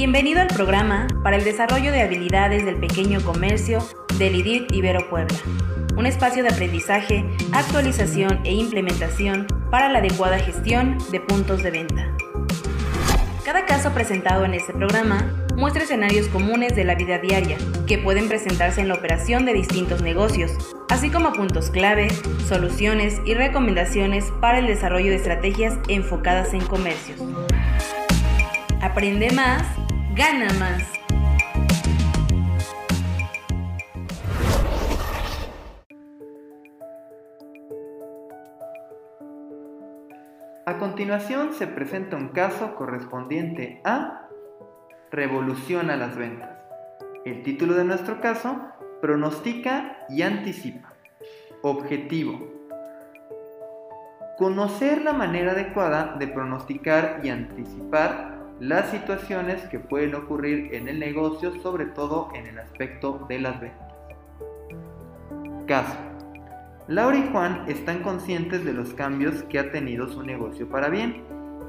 Bienvenido al programa para el desarrollo de habilidades del pequeño comercio del IDIT Ibero Puebla, un espacio de aprendizaje, actualización e implementación para la adecuada gestión de puntos de venta. Cada caso presentado en este programa muestra escenarios comunes de la vida diaria que pueden presentarse en la operación de distintos negocios, así como puntos clave, soluciones y recomendaciones para el desarrollo de estrategias enfocadas en comercios. Aprende más, gana más. A continuación se presenta un caso correspondiente a Revolución a las ventas. El título de nuestro caso, pronostica y anticipa. Objetivo. Conocer la manera adecuada de pronosticar y anticipar las situaciones que pueden ocurrir en el negocio, sobre todo en el aspecto de las ventas. Caso. Laura y Juan están conscientes de los cambios que ha tenido su negocio para bien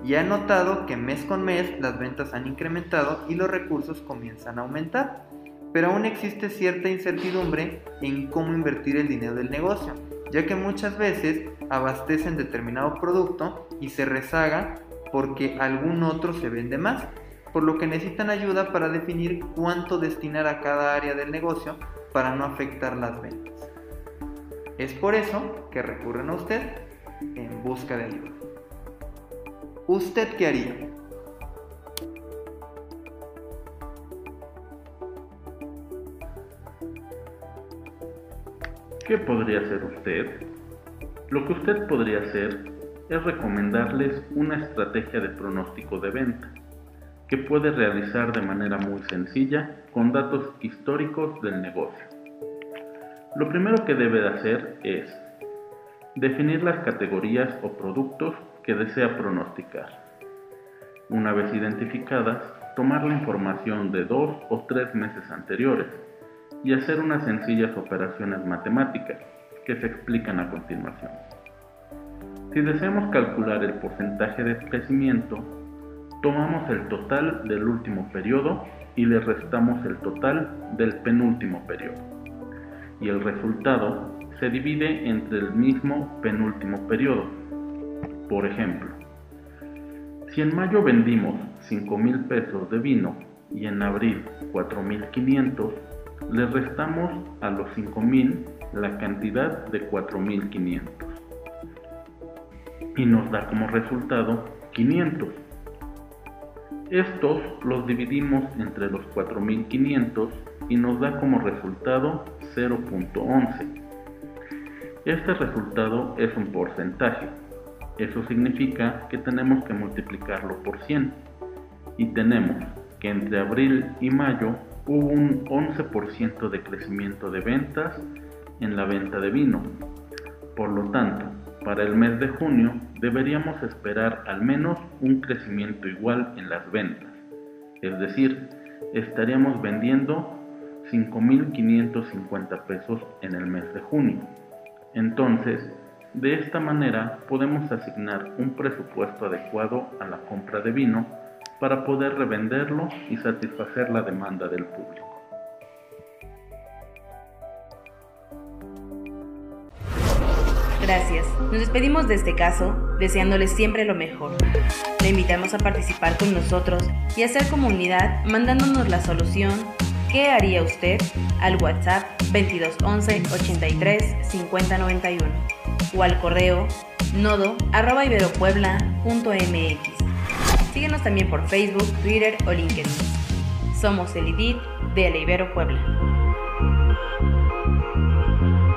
y han notado que mes con mes las ventas han incrementado y los recursos comienzan a aumentar. Pero aún existe cierta incertidumbre en cómo invertir el dinero del negocio, ya que muchas veces abastecen determinado producto y se rezaga porque algún otro se vende más, por lo que necesitan ayuda para definir cuánto destinar a cada área del negocio para no afectar las ventas. Es por eso que recurren a usted en busca de ayuda. ¿Usted qué haría? ¿Qué podría hacer usted? Lo que usted podría hacer es recomendarles una estrategia de pronóstico de venta que puede realizar de manera muy sencilla con datos históricos del negocio. Lo primero que debe de hacer es definir las categorías o productos que desea pronosticar. Una vez identificadas, tomar la información de dos o tres meses anteriores y hacer unas sencillas operaciones matemáticas que se explican a continuación. Si deseamos calcular el porcentaje de crecimiento, tomamos el total del último periodo y le restamos el total del penúltimo periodo. Y el resultado se divide entre el mismo penúltimo periodo. Por ejemplo, si en mayo vendimos 5 mil pesos de vino y en abril 4.500, le restamos a los 5 mil la cantidad de 4.500 y nos da como resultado 500. Estos los dividimos entre los 4500 y nos da como resultado 0.11. Este resultado es un porcentaje. Eso significa que tenemos que multiplicarlo por 100. Y tenemos que entre abril y mayo hubo un 11% de crecimiento de ventas en la venta de vino. Por lo tanto, para el mes de junio deberíamos esperar al menos un crecimiento igual en las ventas, es decir, estaríamos vendiendo 5.550 pesos en el mes de junio. Entonces, de esta manera podemos asignar un presupuesto adecuado a la compra de vino para poder revenderlo y satisfacer la demanda del público. Gracias. Nos despedimos de este caso deseándoles siempre lo mejor. Le invitamos a participar con nosotros y hacer comunidad mandándonos la solución ¿Qué haría usted? al WhatsApp 2211 83 50 91 o al correo nodo arroba. Síguenos también por Facebook, Twitter o LinkedIn. Somos el IDIT de la Ibero Puebla. you